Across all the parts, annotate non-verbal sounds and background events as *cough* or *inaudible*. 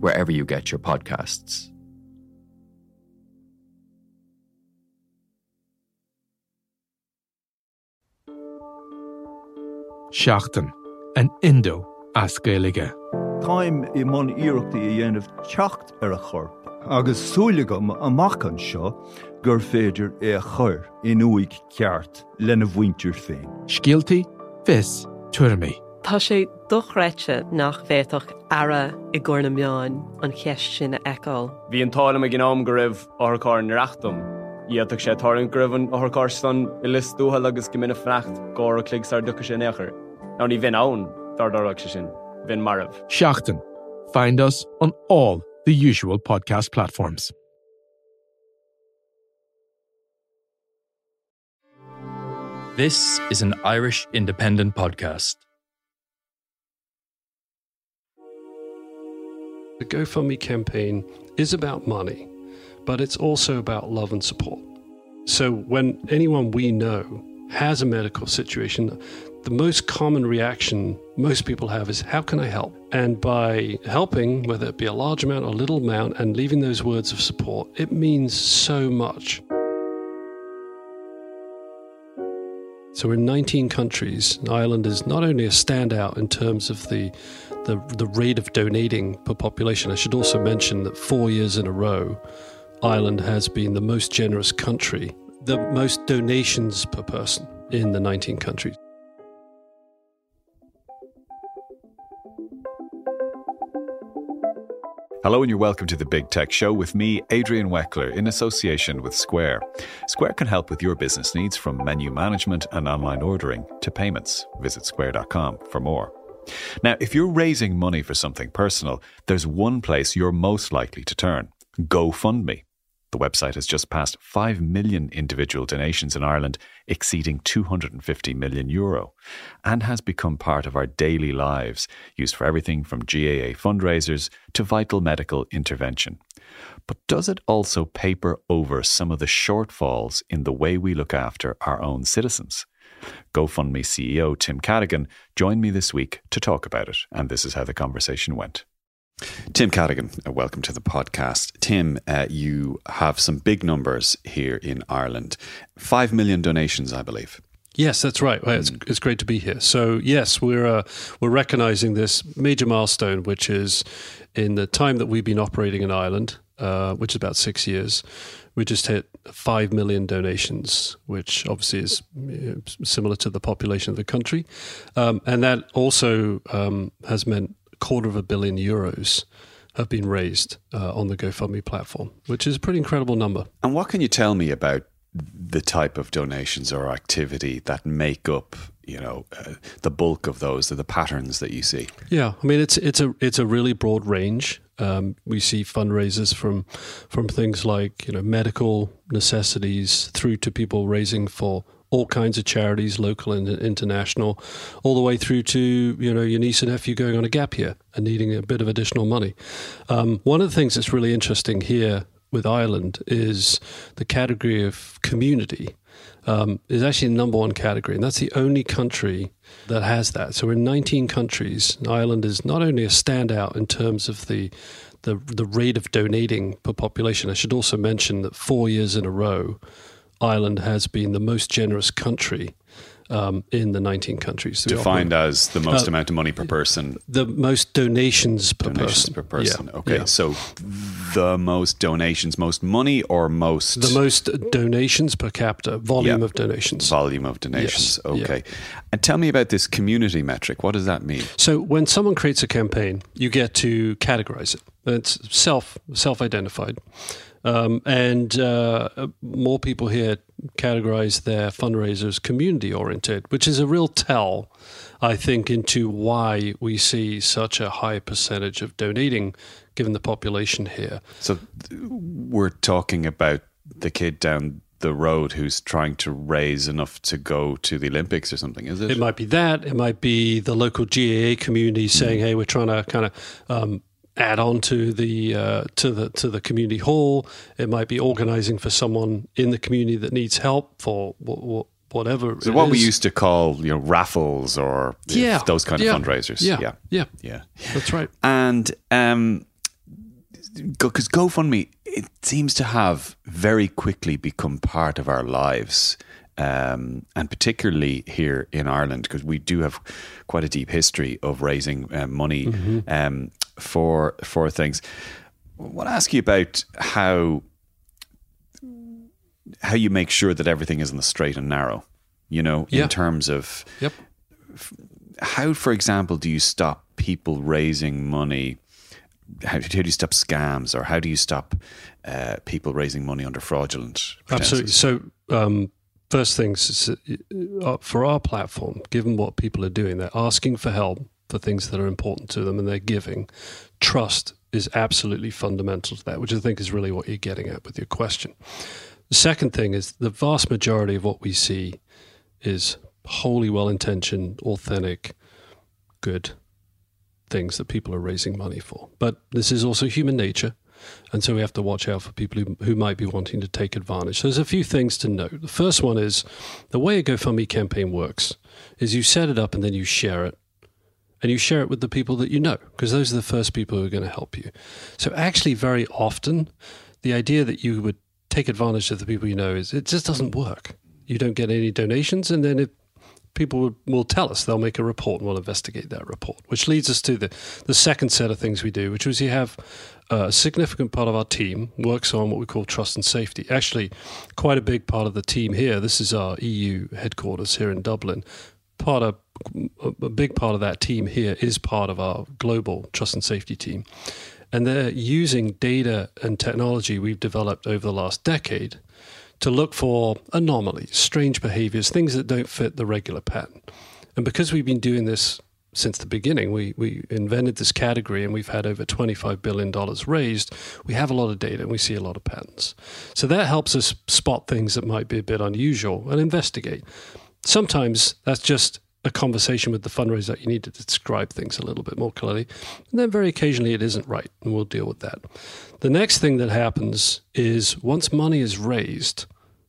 wherever you get your podcasts. Seachtain an Indo as Gaelige. Táim i món iireachtaí a dhéanamh techt ar er a chorp, agus súlagam amachchan seo gur féidir é a chur in uig ceart lena bhaintir féin. Scialtaí fis tuairrmaí. Tá sé dochreite nach bhéach ara i ggur na meáin an cheist sin eáil. Bhí an tála a gnám go raibh áthcáir nareachtam. Iadach sé táann gribhann áthcárstan i listúthe agus go mina frecht gá a cligsar ducha sé nechar. Ná ní bhín ann dardarach se sin, bhín marmh. Seachtain. Find us on all the usual podcast platforms. This is an Irish independent podcast. The GoFundMe campaign is about money, but it's also about love and support. So when anyone we know has a medical situation, the most common reaction most people have is, How can I help? And by helping, whether it be a large amount or a little amount, and leaving those words of support, it means so much. So, in 19 countries, Ireland is not only a standout in terms of the, the, the rate of donating per population, I should also mention that four years in a row, Ireland has been the most generous country, the most donations per person in the 19 countries. Hello, and you're welcome to the Big Tech Show with me, Adrian Weckler, in association with Square. Square can help with your business needs from menu management and online ordering to payments. Visit square.com for more. Now, if you're raising money for something personal, there's one place you're most likely to turn GoFundMe. The website has just passed 5 million individual donations in Ireland, exceeding 250 million euro, and has become part of our daily lives, used for everything from GAA fundraisers to vital medical intervention. But does it also paper over some of the shortfalls in the way we look after our own citizens? GoFundMe CEO Tim Cadogan joined me this week to talk about it, and this is how the conversation went. Tim Cadogan, uh, welcome to the podcast. Tim, uh, you have some big numbers here in Ireland. Five million donations, I believe. Yes, that's right. Well, it's, it's great to be here. So yes, we're uh, we're recognizing this major milestone, which is in the time that we've been operating in Ireland, uh, which is about six years. We just hit five million donations, which obviously is similar to the population of the country, um, and that also um, has meant quarter of a billion euros have been raised uh, on the GoFundMe platform, which is a pretty incredible number. And what can you tell me about the type of donations or activity that make up, you know, uh, the bulk of those, the patterns that you see? Yeah, I mean it's it's a it's a really broad range. Um, we see fundraisers from from things like you know medical necessities through to people raising for all kinds of charities, local and international, all the way through to you know your niece and nephew going on a gap year and needing a bit of additional money. Um, one of the things that's really interesting here with Ireland is the category of community um, is actually the number one category, and that's the only country that has that. So in 19 countries, Ireland is not only a standout in terms of the the, the rate of donating per population. I should also mention that four years in a row, Ireland has been the most generous country um, in the 19 countries. Defined as the most uh, amount of money per person. The most donations per donations person. per person. Yeah. Okay, Yeah. so the most donations, most money, or most The most donations per capita, volume Yeah. of donations. volume of donations. Yes. Okay, and tell me about this community metric. What does that mean? So when someone creates a campaign, you get to categorize it. It's self self identified, um, and uh, more people here categorize their fundraisers community oriented, which is a real tell, I think, into why we see such a high percentage of donating given the population here. So we're talking about the kid down the road who's trying to raise enough to go to the Olympics or something, is it? It might be that. It might be the local GAA community saying, "Hey, we're trying to kind of um, add on to the uh, to the to the community hall." It might be organising for someone in the community that needs help for wh- wh- whatever. So what we used to call, you know, raffles or yeah those kind yeah, of fundraisers. Yeah, yeah, yeah, yeah. that's right. And um, because GoFundMe, it seems to have very quickly become part of our lives. Um, and particularly here in Ireland, because we do have quite a deep history of raising uh, money um, for for things. I want to ask you about how how you make sure that everything is in the straight and narrow. You know, Yeah. in terms of Yep. how, for example, do you stop people raising money? How, how do you stop scams, or how do you stop uh, people raising money under fraudulent? Absolutely. So, um, first things uh, for our platform, given what people are doing, they're asking for help for things that are important to them and they're giving. Trust is absolutely fundamental to that, which I think is really what you're getting at with your question. The second thing is the vast majority of what we see is wholly well intentioned, authentic, good things that people are raising money for. But this is also human nature. And so we have to watch out for people who, who might be wanting to take advantage. So there's a few things to note. The first one is the way a GoFundMe campaign works is you set it up and then you share it. And you share it with the people that you know, because those are the first people who are going to help you. So actually, very often, the idea that you would take advantage of the people you know is it just doesn't work. You don't get any donations, and then if people will, tell us they'll make a report and we'll investigate that report which leads us to the, the second set of things we do which was you have uh, a significant part of our team works on what we call trust and safety actually quite a big part of the team here this is our eu headquarters here in dublin part of a big part of that team here is part of our global trust and safety team and they're using data and technology we've developed over the last decade to look for anomalies, strange behaviors, things that don't fit the regular pattern. And because we've been doing this since the beginning, we, we invented this category and we've had over $25 billion raised. We have a lot of data and we see a lot of patterns. So that helps us spot things that might be a bit unusual and investigate. Sometimes that's just a conversation with the fundraiser that you need to describe things a little bit more clearly. And then very occasionally it isn't right, and we'll deal with that. The next thing that happens is once money is raised,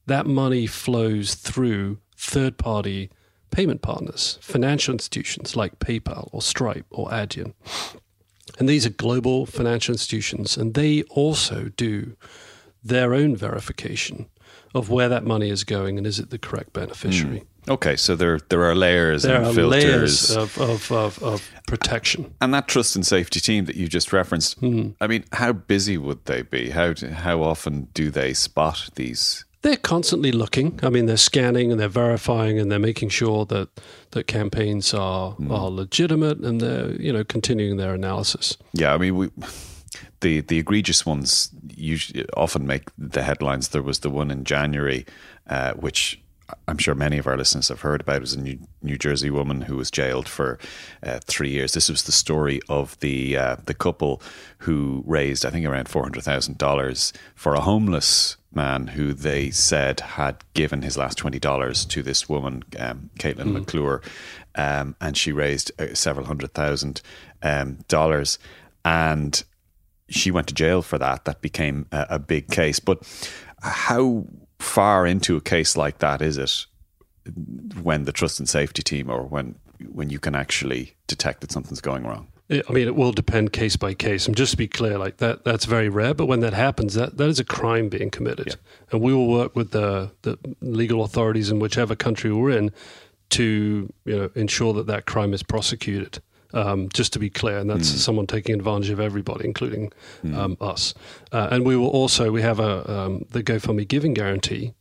that money flows through third party payment partners, financial institutions like PayPal or Stripe or Adyen. And these are global financial institutions, and they also do their own verification of where that money is going and is it the correct beneficiary. Hmm. Okay, so there there are layers There and are filters. layers of, of, of, of protection. and that trust and safety team that you just referenced, Hmm. I mean, how busy would they be? How how often do they spot these? They're constantly looking. I mean, they're scanning and they're verifying and they're making sure that that campaigns are are legitimate and they're you know continuing their analysis. Yeah, I mean, we the the egregious ones usually often make the headlines. There was the one in January, uh, which I'm sure many of our listeners have heard about. It was a New, New Jersey woman who was jailed for uh, three years. This was the story of the uh, the couple who raised, I think, around four hundred thousand dollars for a homeless man who they said had given his last twenty dollars to this woman, um, Katelyn McClure, um, and she raised uh, several hundred thousand um, dollars, and she went to jail for that. That became a, a big case. But how far into a case like that is it when the trust and safety team, or when when you can actually detect that something's going wrong? I mean, it will depend case by case. And just to be clear, like that, that's very rare. But when that happens, that, that is a crime being committed. And we will work with the, the legal authorities in whichever country we're in to you know ensure that that crime is prosecuted. Um, just to be clear, and that's someone taking advantage of everybody, including um, us. Uh, and we will also we have a um, the GoFundMe giving guarantee,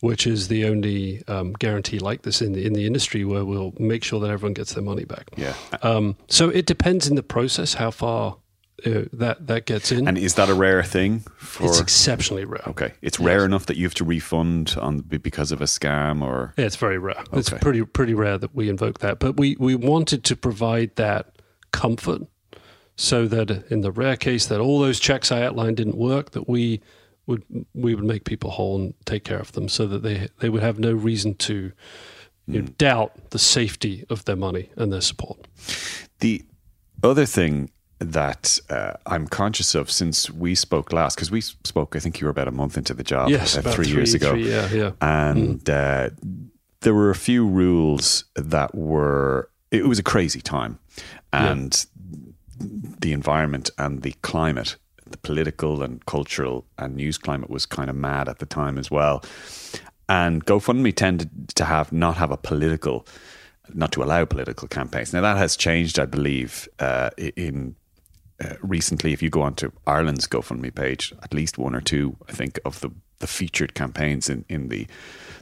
which is the only um, guarantee like this in the in the industry where we'll make sure that everyone gets their money back. Yeah. Um, so it depends in the process how far uh, that that gets in. And is that a rare thing? For it's exceptionally rare. okay, it's rare enough that you have to refund on because of a scam or Yeah, it's very rare. It's pretty pretty rare that we invoke that, but we we wanted to provide that comfort so that in the rare case that all those checks I outlined didn't work, that we would we would make people whole and take care of them, so that they they would have no reason to you know, doubt the safety of their money and their support. The other thing that uh, I'm conscious of since we spoke last, because we spoke, I think you were about a month into the job, yes, about three, years ago, three- yeah, yeah. and uh, there were a few rules that were. It was a crazy time, and the environment and the climate, the political and cultural and news climate was kind of mad at the time as well. And GoFundMe tended to have not have a political, not to allow political campaigns. Now that has changed, I believe, uh, in uh, recently. If you go onto Ireland's GoFundMe page, at least one or two, I think, of the the featured campaigns in in the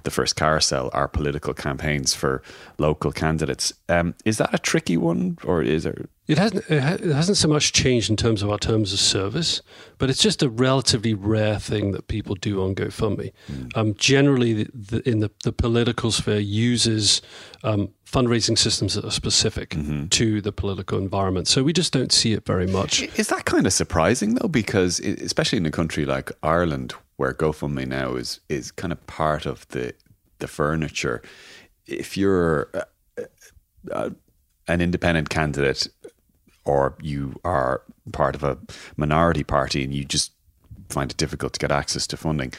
the first carousel are political campaigns for local candidates. Um, is that a tricky one, or is there? It hasn't. It hasn't so much changed in terms of our terms of service, but it's just a relatively rare thing that people do on GoFundMe. Um, generally, the, the, in the, the political sphere, uses um, fundraising systems that are specific to the political environment. So we just don't see it very much. Is that kind of surprising though? Because especially in a country like Ireland, where GoFundMe now is is kind of part of the the furniture. If you're uh, uh, an independent candidate, or you are part of a minority party, and you just find it difficult to get access to funding,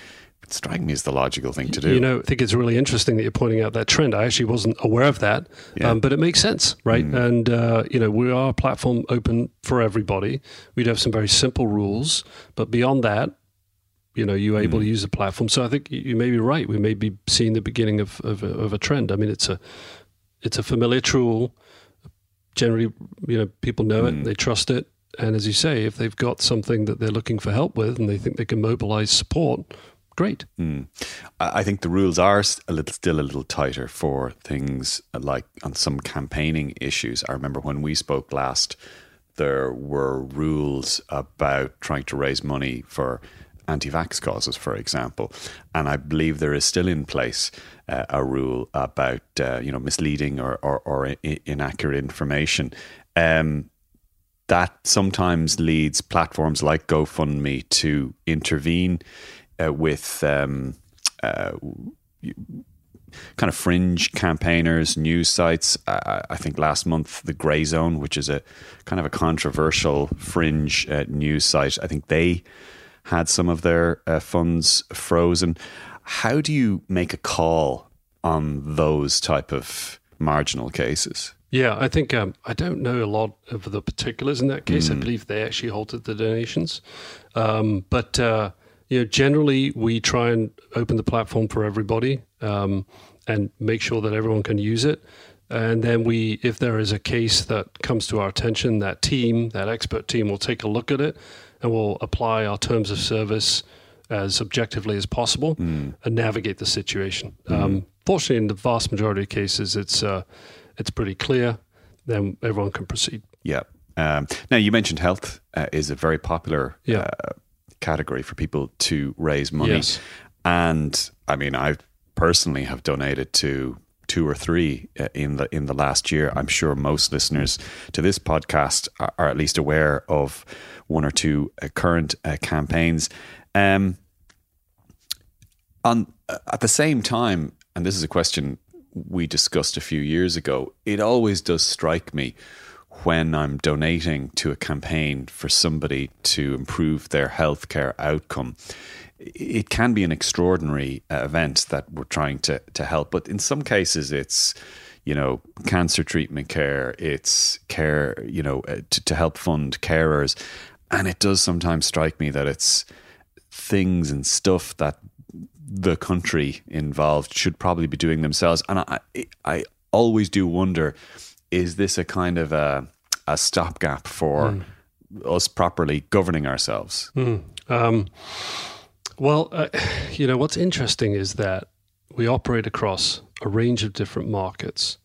it strikes me as the logical thing to do. You know, I think it's really interesting that you're pointing out that trend. I actually wasn't aware of that, Yeah. um, but it makes sense, right? And uh, you know, we are a platform open for everybody. We do have some very simple rules, but beyond that, you know, you're able to mm. use the platform. So I think you you may be right. We may be seeing the beginning of of a, of a trend. I mean, it's a it's a familiar tool. Generally, you know, people know it, mm. they trust it, and as you say, if they've got something that they're looking for help with, and they think they can mobilize support, great. Mm. I I think the rules are a little, still a little tighter for things uh, like on some campaigning issues. I remember when we spoke last, there were rules about trying to raise money for anti-vax causes, for example, and I believe there is still in place uh, a rule about uh, you know misleading or or, or i- inaccurate information. Um, that sometimes leads platforms like GoFundMe to intervene uh, with um, uh, kind of fringe campaigners, news sites. Uh, I think last month, the Grayzone, which is a kind of a controversial fringe uh, news site, I think they had some of their uh, funds frozen. How do you make a call on those type of marginal cases? Yeah, I think um, I don't know a lot of the particulars in that case. I believe they actually halted the donations, um, but uh, you know, generally we try and open the platform for everybody um, and make sure that everyone can use it. And then we, if there is a case that comes to our attention, that team, that expert team, will take a look at it and will apply our terms of service as objectively as possible and navigate the situation. Um, fortunately, in the vast majority of cases, it's uh, it's pretty clear. Then everyone can proceed. Yeah. Um, now you mentioned health uh, is a very popular Yeah. uh, category for people to raise money, Yes. and I mean I personally have donated to two or three uh, in the in the last year. I'm sure most listeners to this podcast are, are at least aware of one or two uh, current uh, campaigns. Um, on uh, at the same time, and this is a question we discussed a few years ago. It always does strike me when I'm donating to a campaign for somebody to improve their healthcare outcome. It can be an extraordinary uh, event that we're trying to to help, but in some cases, it's you know cancer treatment care, it's care you know uh, to, to help fund carers, and it does sometimes strike me that it's things and stuff that the country involved should probably be doing themselves. And I, I always do wonder: is this a kind of a, a stopgap for us properly governing ourselves? Um, well, uh, you know, what's interesting is that we operate across a range of different markets,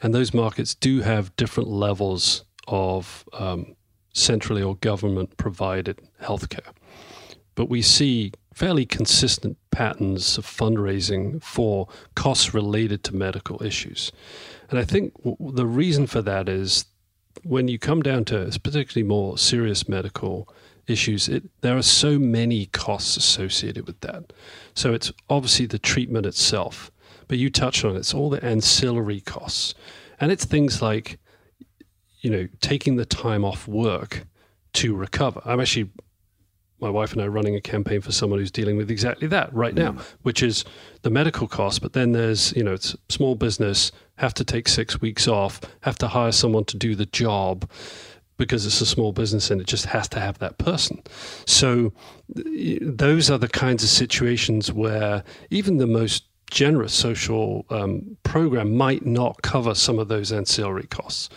and those markets do have different levels of um, centrally or government provided healthcare. But we see fairly consistent patterns of fundraising for costs related to medical issues. And I think the reason for that is when you come down to particularly more serious medical issues, it, there are so many costs associated with that. So it's obviously the treatment itself, but you touched on it, it's all the ancillary costs. And it's things like, you know, taking the time off work to recover. I'm actually, my wife and I are running a campaign for someone who's dealing with exactly that right now, mm. which is the medical cost. But then there's, you know, it's small business, have to take six weeks off, have to hire someone to do the job because it's a small business and it just has to have that person. So those are the kinds of situations where even the most generous social um, program might not cover some of those ancillary costs.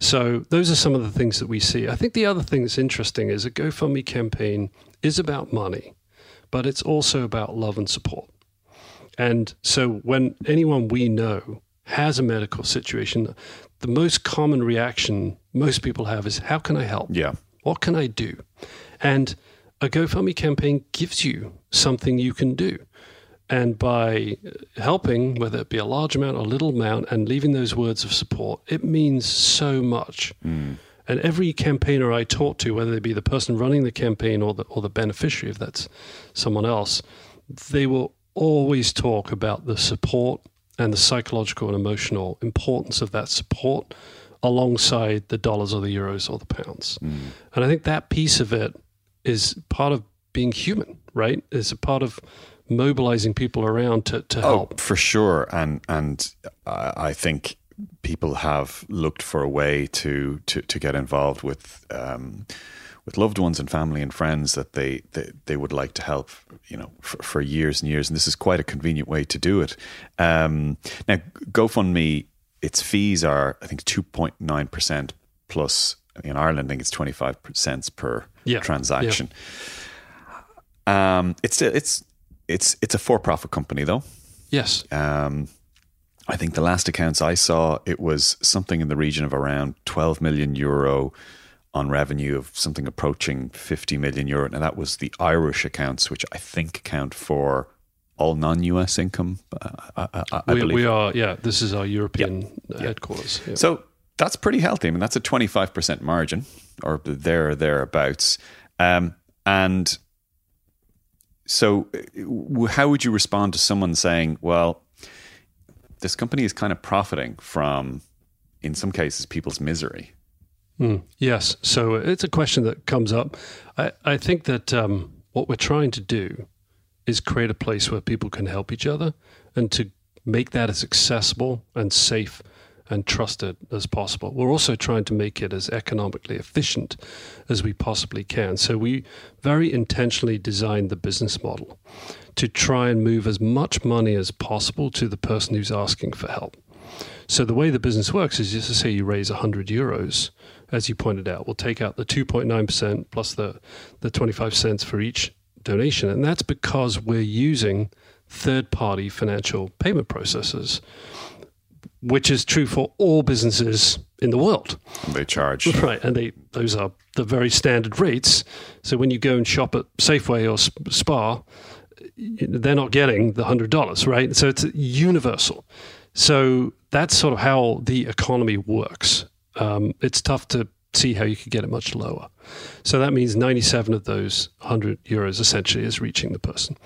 So those are some of the things that we see. I think the other thing that's interesting is a GoFundMe campaign is about money, but it's also about love and support. And so when anyone we know has a medical situation, the most common reaction most people have is, How can I help? Yeah. What can I do? And a GoFundMe campaign gives you something you can do. And by helping, whether it be a large amount or a little amount, and leaving those words of support, it means so much. Mm. And every campaigner I talk to, whether they be the person running the campaign or the, or the beneficiary, if that's someone else, they will always talk about the support and the psychological and emotional importance of that support alongside the dollars or the euros or the pounds. Mm. And I think that piece of it is part of being human, right? Is a part of mobilizing people around to, to oh, help. For sure. And and I think people have looked for a way to to, to get involved with um, with loved ones and family and friends that they, they, they would like to help, you know, for, for, years and years. And this is quite a convenient way to do it. Um, now, GoFundMe, its fees are, I think, 2.9% plus, in Ireland, I think it's 25 cents per yeah. transaction. Yeah. Um, it's, it's, it's, it's a for profit company, though. Yes. Um, I think the last accounts I saw, it was something in the region of around 12 million euro on revenue of something approaching 50 million euro. And that was the Irish accounts, which I think account for all non-US income. Uh, I, I, I we, we, are, yeah. This is our European yep. headquarters. Yep. So that's pretty healthy. I mean, that's a 25% margin, or there or thereabouts. Um, and so, uh, how would you respond to someone saying, "Well, this company is kind of profiting from, in some cases, people's misery"? Mm, yes. So it's a question that comes up. I, I think that um, what we're trying to do is create a place where people can help each other and to make that as accessible and safe and trusted as possible. We're also trying to make it as economically efficient as we possibly can. So we very intentionally designed the business model to try and move as much money as possible to the person who's asking for help. So the way the business works is just to say you raise 100 euros as you pointed out. We'll take out the 2.9% plus the, the 25 cents for each donation. And that's because we're using third party financial payment processors, which is true for all businesses in the world. They charge. *laughs* Right. And they those are the very standard rates. So when you go and shop at Safeway or Spar, they're not getting the $100, right? So it's universal. So that's sort of how the economy works um, it's tough to see how you could get it much lower. So that means 97 of those 100 euros essentially is reaching the person.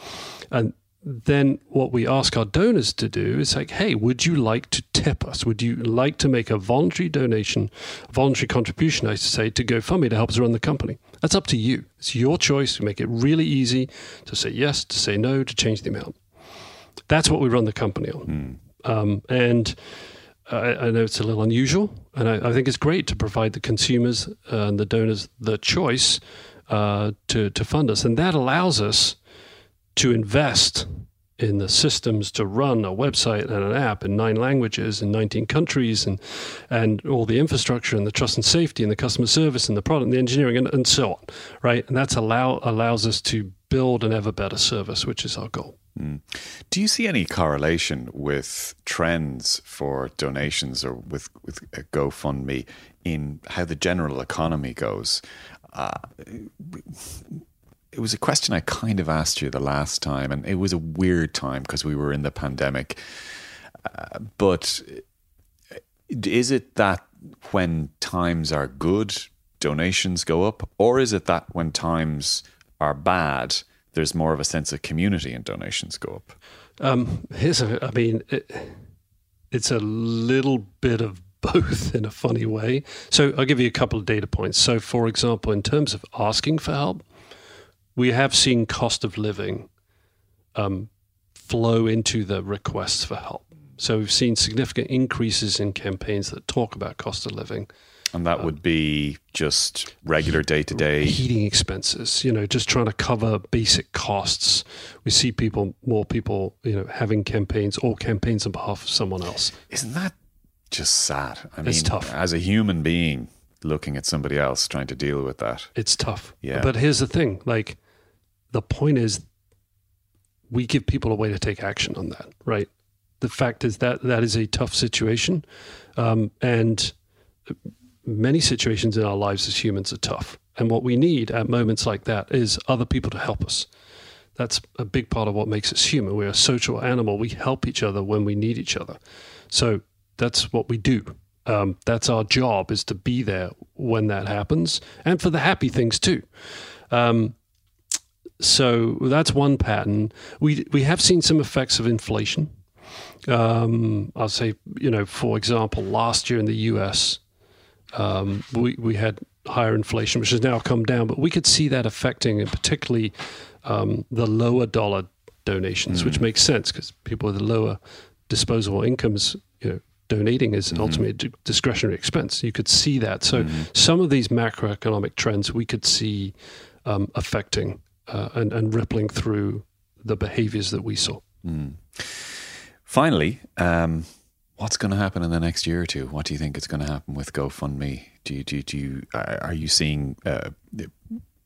And then what we ask our donors to do is like, hey, would you like to tip us? Would you like to make a voluntary donation, voluntary contribution, I say, to GoFundMe to help us run the company? That's up to you. It's your choice. We make it really easy to say yes, to say no, to change the amount. That's what we run the company on. Mm. Um, and I, I, know it's a little unusual, and I, I, think it's great to provide the consumers and the donors the choice uh, to to fund us, and that allows us to invest in the systems to run a website and an app in nine languages in 19 countries and and all the infrastructure and the trust and safety and the customer service and the product and the engineering and, and so on right and that's allow allows us to build an ever better service which is our goal Mm. Do you see any correlation with trends for donations or with, with GoFundMe in how the general economy goes. Uh, it was a question I kind of asked you the last time, and it was a weird time because we were in the pandemic. Uh, but is it that when times are good, donations go up, or is it that when times are bad, there's more of a sense of community and donations go up? Um, here's a, I mean, it, it's a little bit of *laughs* both in a funny way. So I'll give you a couple of data points. So, for example, in terms of asking for help, we have seen cost of living um, flow into the requests for help. So we've seen significant increases in campaigns that talk about cost of living. And that would be just regular day to day heating expenses, you know, just trying to cover basic costs. We see people, more people, you know, having campaigns or campaigns on behalf of someone else. Isn't that just sad? I It's mean, tough. as a human being looking at somebody else trying to deal with that. It's tough. Yeah. But here's the thing like, the point is, we give people a way to take action on that, right? The fact is that that is a tough situation. Um, and many situations in our lives as humans are tough. And what we need at moments like that is other people to help us. That's a big part of what makes us human. We're a social animal. We help each other when we need each other. So that's what we do. Um, that's our job is to be there when that happens and for the happy things too. Um, so that's one pattern. We we have seen some effects of inflation. Um, I'll say, you know, for example, last year in the U.S., um, we we had higher inflation, which has now come down, but we could see that affecting, and particularly um, the lower dollar donations, which makes sense because people with lower disposable incomes, you know, donating is ultimately a d- discretionary expense. You could see that. So some of these macroeconomic trends we could see um, affecting uh, and, and rippling through the behaviors that we saw. Finally, um, what's going to happen in the next year or two? What do you think is going to happen with GoFundMe? Do you, do you, do you are are you seeing uh,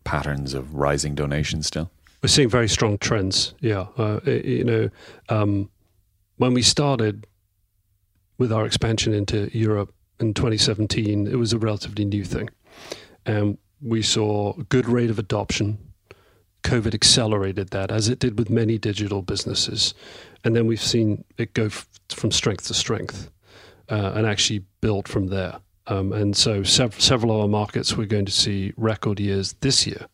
patterns of rising donations still? We're seeing very strong trends. Yeah, uh, you know, um, when we started with our expansion into Europe in 2017, it was a relatively new thing, and we saw a good rate of adoption. COVID accelerated that, as it did with many digital businesses, and then we've seen it go f- from strength to strength, uh, and actually build from there. Um, and so, sev- several of our markets we're going to see record years this year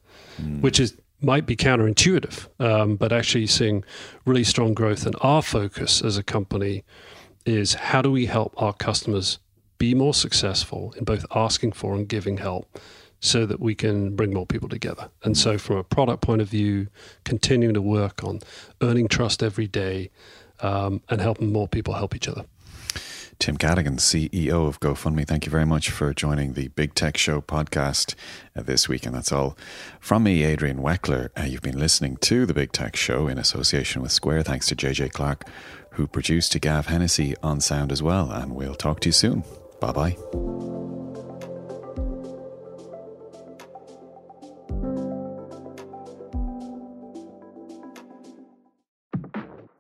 which is might be counterintuitive, um, but actually seeing really strong growth. And our focus as a company is how do we help our customers be more successful in both asking for and giving help so that we can bring more people together. And so, from a product point of view, continuing to work on earning trust every day um, and helping more people help each other. Tim Cadogan, CEO of GoFundMe, thank you very much for joining the Big Tech Show podcast uh, this week. And that's all from me, Adrian Weckler. Uh, you've been listening to the Big Tech Show in association with Square. Thanks to JJ Clark, who produced to Gav Hennessy on sound as well. And we'll talk to you soon. Bye bye.